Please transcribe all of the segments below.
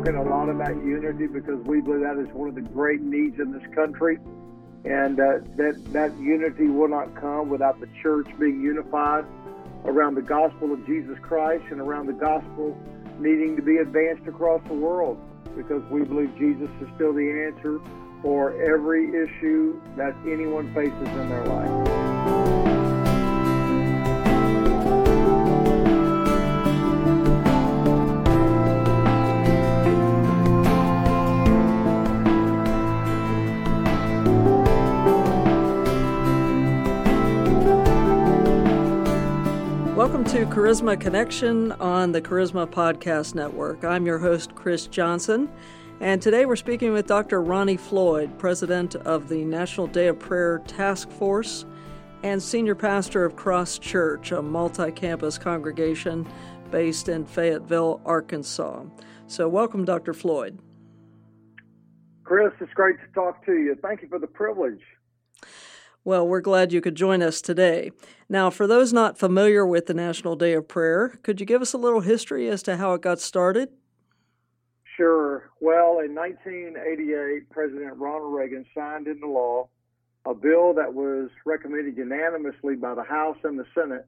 talking a lot about unity because we believe that is one of the great needs in this country. And uh, that, that unity will not come without the church being unified around the gospel of Jesus Christ and around the gospel needing to be advanced across the world because we believe Jesus is still the answer for every issue that anyone faces in their life. To Charisma Connection on the Charisma Podcast Network. I'm your host, Chris Johnson, and today we're speaking with Dr. Ronnie Floyd, president of the National Day of Prayer Task Force and senior pastor of Cross Church, a multi campus congregation based in Fayetteville, Arkansas. So, welcome, Dr. Floyd. Chris, it's great to talk to you. Thank you for the privilege. Well, we're glad you could join us today. Now, for those not familiar with the National Day of Prayer, could you give us a little history as to how it got started? Sure. Well, in 1988, President Ronald Reagan signed into law a bill that was recommended unanimously by the House and the Senate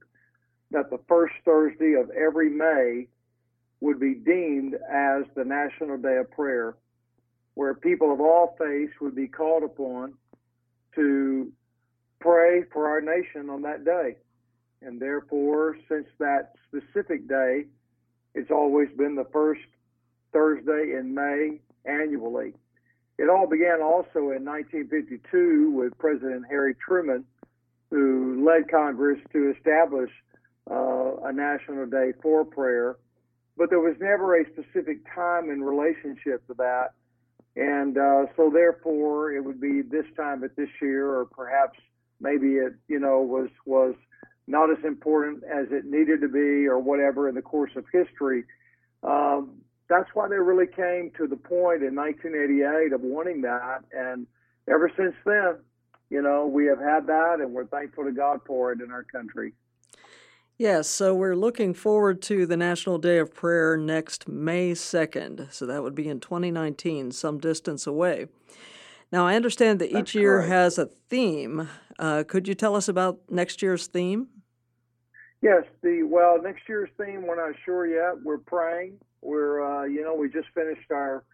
that the first Thursday of every May would be deemed as the National Day of Prayer, where people of all faiths would be called upon to pray for our nation on that day. And therefore, since that specific day, it's always been the first Thursday in May annually. It all began also in 1952 with President Harry Truman, who led Congress to establish uh, a national day for prayer. But there was never a specific time in relationship to that. And uh, so, therefore, it would be this time at this year, or perhaps maybe it you know was was not as important as it needed to be or whatever in the course of history. Um, that's why they really came to the point in 1988 of wanting that, and ever since then, you know, we have had that, and we're thankful to God for it in our country. Yes, so we're looking forward to the National Day of Prayer next May 2nd. So that would be in 2019, some distance away. Now, I understand that That's each year correct. has a theme. Uh, could you tell us about next year's theme? Yes, the well, next year's theme we're not sure yet. We're praying. We're uh, you know we just finished our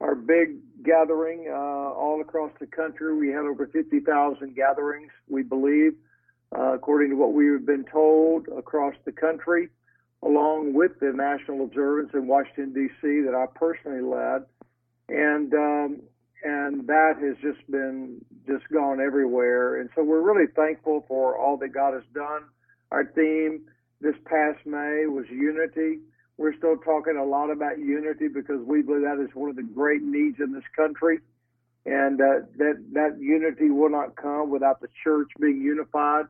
our big gathering uh, all across the country. We had over fifty thousand gatherings, we believe, uh, according to what we've been told across the country, along with the national observance in Washington D.C. that I personally led, and um, and that has just been just gone everywhere. And so we're really thankful for all that God has done. Our theme this past May was unity. We're still talking a lot about unity because we believe that is one of the great needs in this country, and uh, that that unity will not come without the church being unified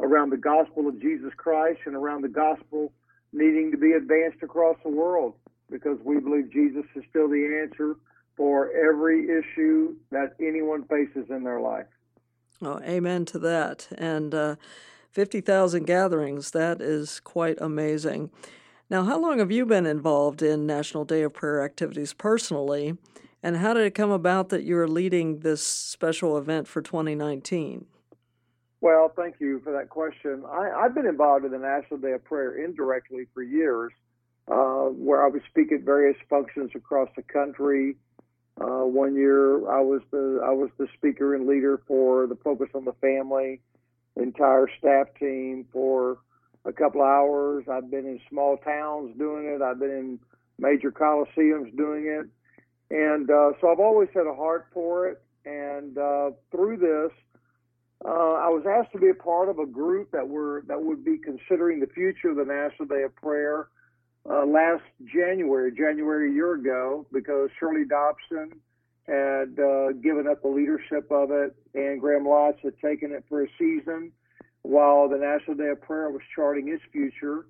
around the gospel of Jesus Christ and around the gospel needing to be advanced across the world because we believe Jesus is still the answer for every issue that anyone faces in their life. Oh, amen to that. And uh, 50,000 gatherings, that is quite amazing. Now, how long have you been involved in National Day of Prayer activities personally? And how did it come about that you are leading this special event for 2019? Well, thank you for that question. I, I've been involved in the National Day of Prayer indirectly for years, uh, where I would speak at various functions across the country. Uh, one year, I was the I was the speaker and leader for the Focus on the Family entire staff team for a couple of hours. I've been in small towns doing it. I've been in major coliseums doing it, and uh, so I've always had a heart for it. And uh, through this, uh, I was asked to be a part of a group that were that would be considering the future of the National Day of Prayer uh, last January, January a year ago, because Shirley Dobson had uh, given up the leadership of it, and Graham Lotz had taken it for a season while the National Day of Prayer was charting its future.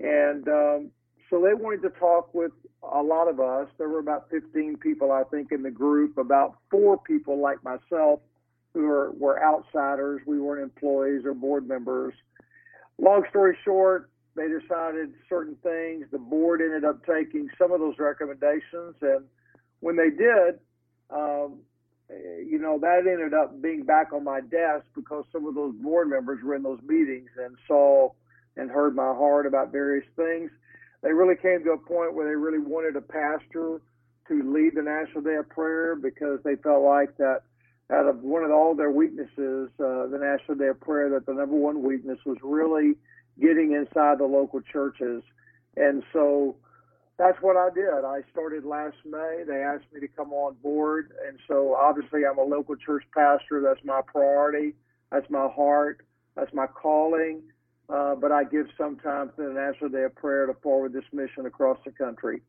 And um, so they wanted to talk with a lot of us. There were about 15 people, I think, in the group, about four people like myself who were, were outsiders. We weren't employees or board members. Long story short, they decided certain things. The board ended up taking some of those recommendations, and when they did, um, you know, that ended up being back on my desk because some of those board members were in those meetings and saw and heard my heart about various things. They really came to a point where they really wanted a pastor to lead the National Day of Prayer because they felt like that out of one of all their weaknesses, uh, the National Day of Prayer, that the number one weakness was really getting inside the local churches. And so that's what I did. I started last May. They asked me to come on board. And so obviously, I'm a local church pastor. That's my priority. That's my heart. That's my calling. Uh, but I give sometimes to the National Day of Prayer to forward this mission across the country.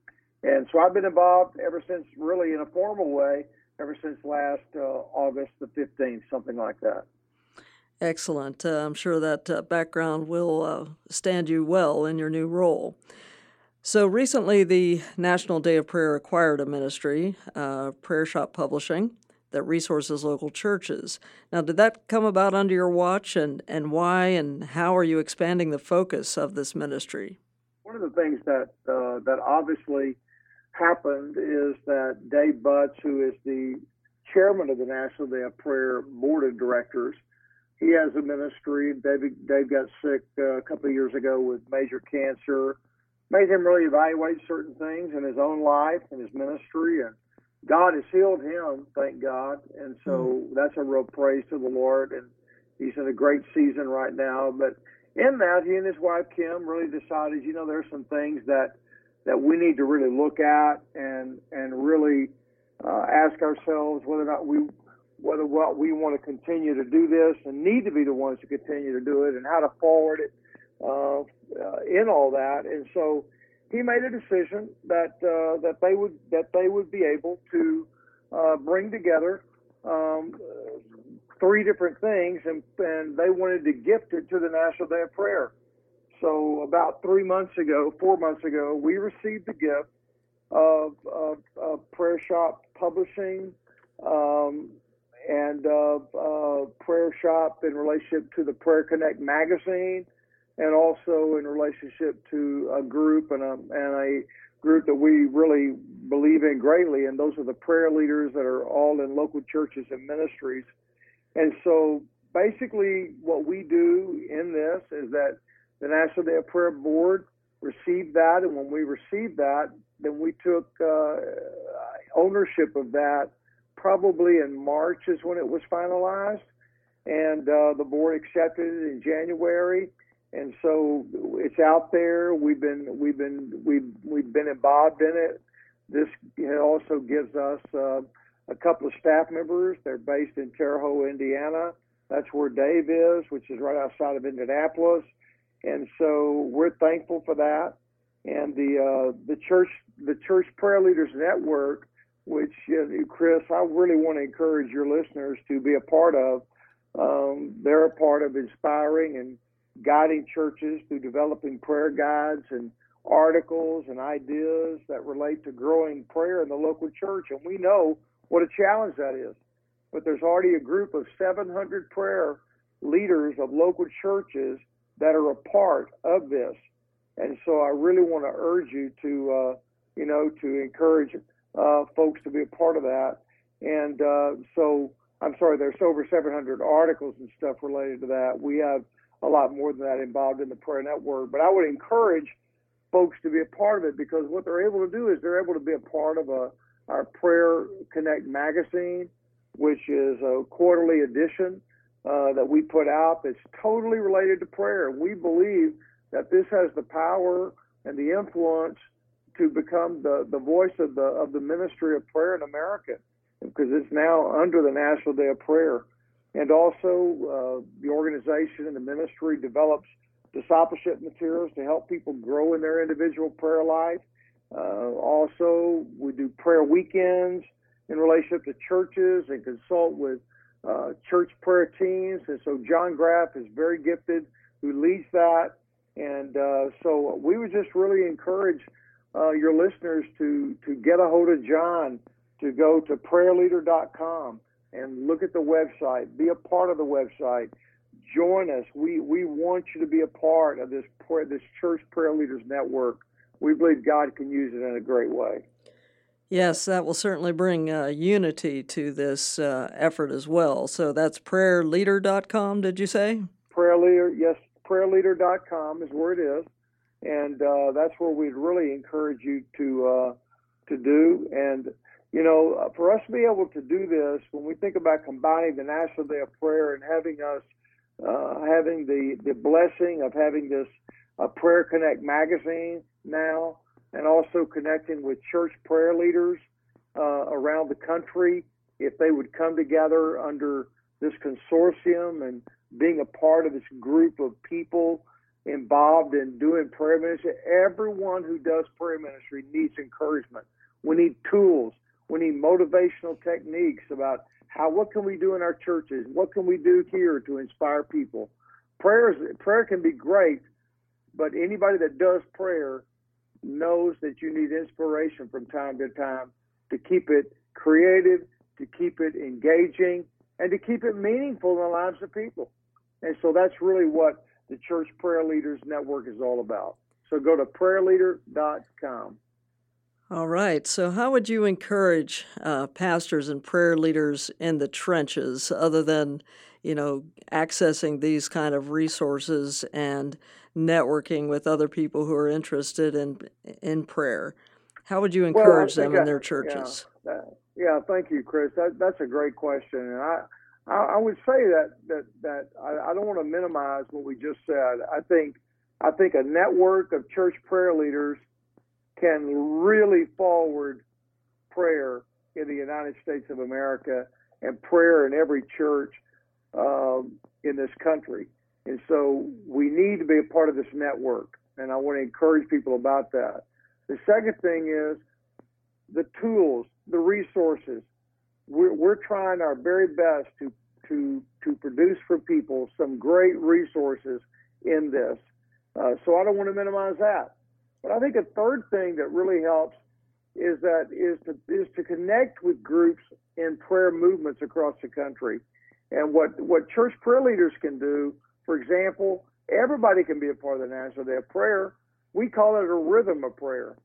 And so I've been involved ever since, really in a formal way, ever since last uh, August the 15th, something like that. Excellent. Uh, I'm sure that uh, background will uh, stand you well in your new role. So recently, the National Day of Prayer acquired a ministry, uh, Prayer Shop Publishing, that resources local churches. Now, did that come about under your watch, and, and why, and how are you expanding the focus of this ministry? One of the things that uh, that obviously happened is that Dave Butts, who is the chairman of the National Day of Prayer Board of Directors, he has a ministry. Dave, Dave got sick uh, a couple of years ago with major cancer. Made him really evaluate certain things in his own life and his ministry, and God has healed him, thank God. And so mm-hmm. that's a real praise to the Lord. And he's in a great season right now. But in that, he and his wife Kim really decided, you know, there's some things that that we need to really look at and and really uh, ask ourselves whether or not we whether what we want to continue to do this and need to be the ones to continue to do it and how to forward it uh, uh, in all that. And so he made a decision that uh, that they would that they would be able to uh, bring together um, three different things, and, and they wanted to gift it to the National Day of Prayer. So about three months ago, four months ago, we received the gift of, of, of Prayer Shop Publishing um, and of uh, Prayer Shop in relationship to the Prayer Connect magazine, and also in relationship to a group and a, and a group that we really believe in greatly, and those are the prayer leaders that are all in local churches and ministries. And so basically, what we do in this is that the National Day of Prayer Board received that, and when we received that, then we took uh, ownership of that. Probably in March is when it was finalized, and uh, the board accepted it in January. And so it's out there. We've been we've been we've we've been involved in it. This also gives us uh, a couple of staff members. They're based in Terre Haute, Indiana. That's where Dave is, which is right outside of Indianapolis and so we're thankful for that. And the uh, the church the church prayer leaders network, which uh, Chris, I really want to encourage your listeners to be a part of. Um, they're a part of inspiring and guiding churches through developing prayer guides and articles and ideas that relate to growing prayer in the local church. And we know what a challenge that is. But there's already a group of 700 prayer leaders of local churches that are a part of this. And so I really want to urge you to, uh, you know, to encourage uh, folks to be a part of that. And uh, so I'm sorry, there's over 700 articles and stuff related to that. We have a lot more than that involved in the prayer network, but I would encourage folks to be a part of it because what they're able to do is they're able to be a part of a our Prayer Connect magazine, which is a quarterly edition uh, that we put out that's totally related to prayer. We believe that this has the power and the influence to become the, the voice of the of the ministry of prayer in America because it's now under the National Day of Prayer. And also, uh, the organization and the ministry develops discipleship materials to help people grow in their individual prayer life. Uh, also, we do prayer weekends in relationship to churches and consult with uh, church prayer teams. And so Jon Graf is very gifted, who leads that. And uh, so we would just really encourage uh, your listeners to, to get a hold of John, to go to prayerleader.com and look at the website, be a part of the website. join us. We we want you to be a part of this prayer, this church prayer leaders network. We believe God can use it in a great way. Yes, that will certainly bring uh, unity to this uh, effort as well. So that's prayerleader.com, did you say? Prayer leader, yes, prayerleader.com is where it is, and uh, that's where we'd really encourage you to uh, to do. And you know, for us to be able to do this, when we think about combining the National Day of Prayer and having us uh, having the the blessing of having this uh, Prayer Connect magazine now, and also connecting with church prayer leaders uh, around the country, if they would come together under this consortium and being a part of this group of people involved in doing prayer ministry. Everyone who does prayer ministry needs encouragement. We need tools. We need motivational techniques about how what can we do in our churches? What can we do here to inspire people? Prayers prayer can be great, but anybody that does prayer knows that you need inspiration from time to time to keep it creative, to keep it engaging, and to keep it meaningful in the lives of people. And so that's really what the Church Prayer Leaders Network is all about. So go to prayerleader.com. All right. So, how would you encourage uh, pastors and prayer leaders in the trenches, other than, you know, accessing these kind of resources and networking with other people who are interested in in prayer? How would you encourage well, them in I, their churches? Yeah, that, yeah, thank you, Chris. That, that's a great question, and I, I, I would say that that that I, I don't want to minimize what we just said. I think I think a network of church prayer leaders can really forward prayer in the United States of America and prayer in every church um, in this country. And so we need to be a part of this network. And I want to encourage people about that. The second thing is the tools, the resources. We're, we're trying our very best to, to, to produce for people some great resources in this. Uh, so I don't want to minimize that. But I think a third thing that really helps is that is to is to connect with groups in prayer movements across the country. And what what church prayer leaders can do for example, everybody can be a part of the National Day of Prayer. We call it a rhythm of prayer.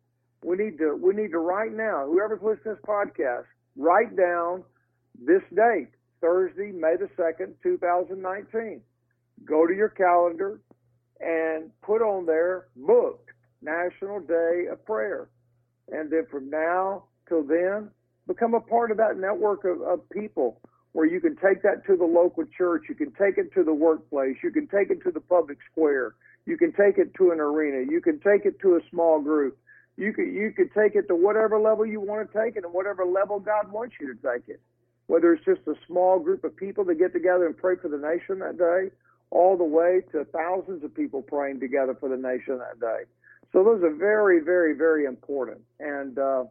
We need to we need to right now, whoever's listening to this podcast, write down this date, Thursday, May the second, two thousand nineteen. Go to your calendar and put on there booked National Day of Prayer. And then from now till then, become a part of that network of, of people where you can take that to the local church, you can take it to the workplace, you can take it to the public square, you can take it to an arena, you can take it to a small group, you could you could take it to whatever level you want to take it and whatever level God wants you to take it. Whether it's just a small group of people that get together and pray for the nation that day, all the way to thousands of people praying together for the nation that day. So those are very, very, very important. And uh,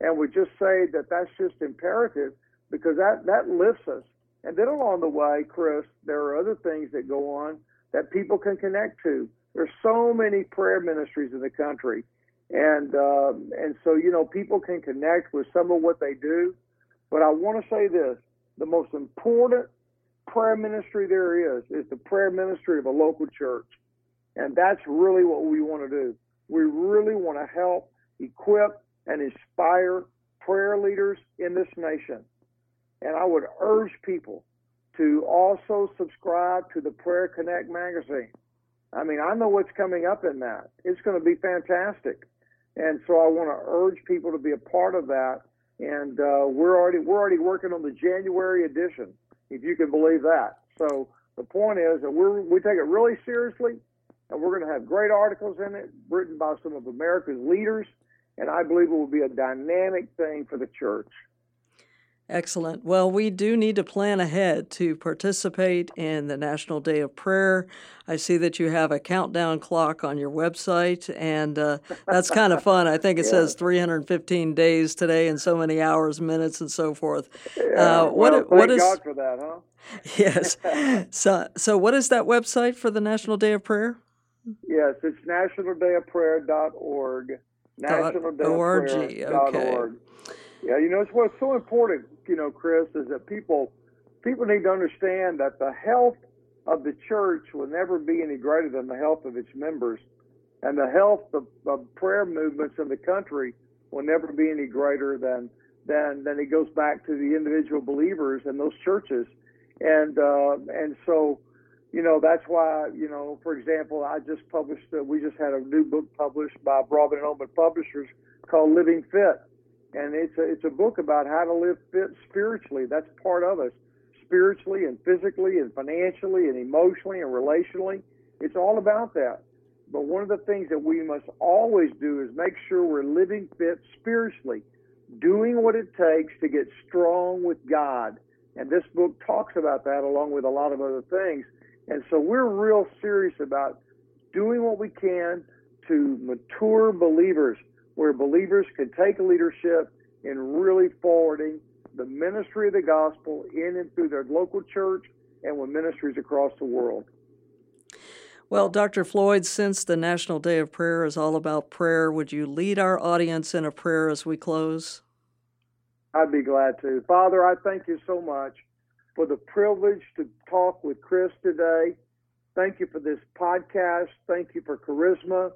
and we just say that that's just imperative because that, that lifts us. And then along the way, Chris, there are other things that go on that people can connect to. There's so many prayer ministries in the country. And, uh, and so, you know, people can connect with some of what they do. But I want to say this the most important prayer ministry there is is the prayer ministry of a local church. And that's really what we want to do. We really want to help equip and inspire prayer leaders in this nation. And I would urge people to also subscribe to the Prayer Connect magazine. I mean, I know what's coming up in that. It's going to be fantastic. And so I want to urge people to be a part of that. And uh, we're already we're already working on the January edition, if you can believe that. So the point is that we're we take it really seriously, and we're going to have great articles in it written by some of America's leaders, and I believe it will be a dynamic thing for the church. Excellent. Well, we do need to plan ahead to participate in the National Day of Prayer. I see that you have a countdown clock on your website, and uh, that's kind of fun. I think it yeah. says 315 days today and so many hours, minutes, and so forth. Yeah. Uh, what, well, what is, God for that, huh? yes. So, so, what is that website for the National Day of Prayer? Yes, it's nationaldayofprayer.org. Nationaldayofprayer.org. Okay. Yeah, you know, it's what's so important, you know, Chris, is that people people need to understand that the health of the church will never be any greater than the health of its members. And the health of, of prayer movements in the country will never be any greater than, than, than it goes back to the individual believers and those churches. And, uh, and so, you know, that's why, you know, for example, I just published, uh, we just had a new book published by and Open Publishers called Living Fit. And it's a, it's a book about how to live fit spiritually. That's part of us spiritually and physically and financially and emotionally and relationally. It's all about that. But one of the things that we must always do is make sure we're living fit spiritually, doing what it takes to get strong with God. And this book talks about that along with a lot of other things. And so we're real serious about doing what we can to mature believers, where believers can take leadership in really forwarding the ministry of the gospel in and through their local church and with ministries across the world. Well, Dr. Floyd, since the National Day of Prayer is all about prayer, would you lead our audience in a prayer as we close? I'd be glad to. Father, I thank you so much for the privilege to talk with Chris today. Thank you for this podcast. Thank you for Charisma.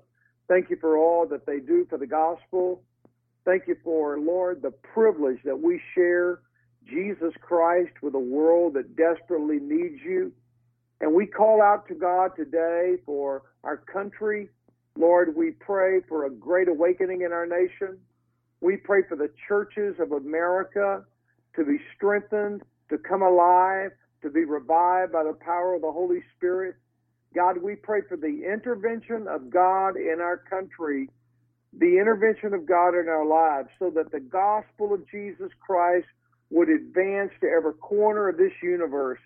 Thank you for all that they do for the gospel. Thank you for, Lord, the privilege that we share Jesus Christ with a world that desperately needs you. And we call out to God today for our country. Lord, we pray for a great awakening in our nation. We pray for the churches of America to be strengthened, to come alive, to be revived by the power of the Holy Spirit. God, we pray for the intervention of God in our country the intervention of God in our lives so that the gospel of Jesus Christ would advance to every corner of this universe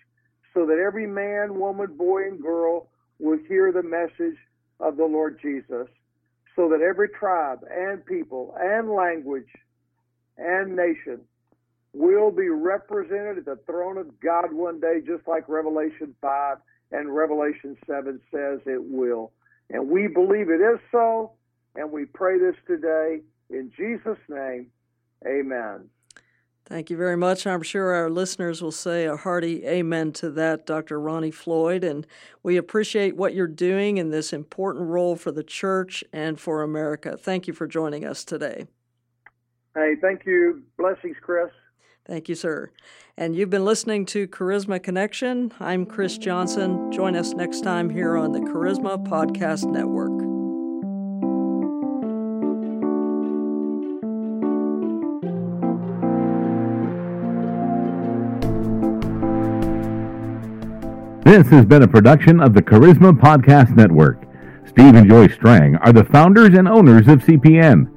so that every man, woman, boy, and girl will hear the message of the Lord Jesus, so that every tribe and people and language and nation will be represented at the throne of God one day, just like Revelation 5 and Revelation 7 says it will. And we believe it is so, and we pray this today in Jesus' name. Amen. Thank you very much. I'm sure our listeners will say a hearty amen to that, Dr. Ronnie Floyd. And we appreciate what you're doing in this important role for the church and for America. Thank you for joining us today. Hey, thank you. Blessings, Chris. Thank you, sir. And you've been listening to Charisma Connection. I'm Chris Johnson. Join us next time here on the Charisma Podcast Network. This has been a production of the Charisma Podcast Network. Steve and Joy Strang are the founders and owners of CPN.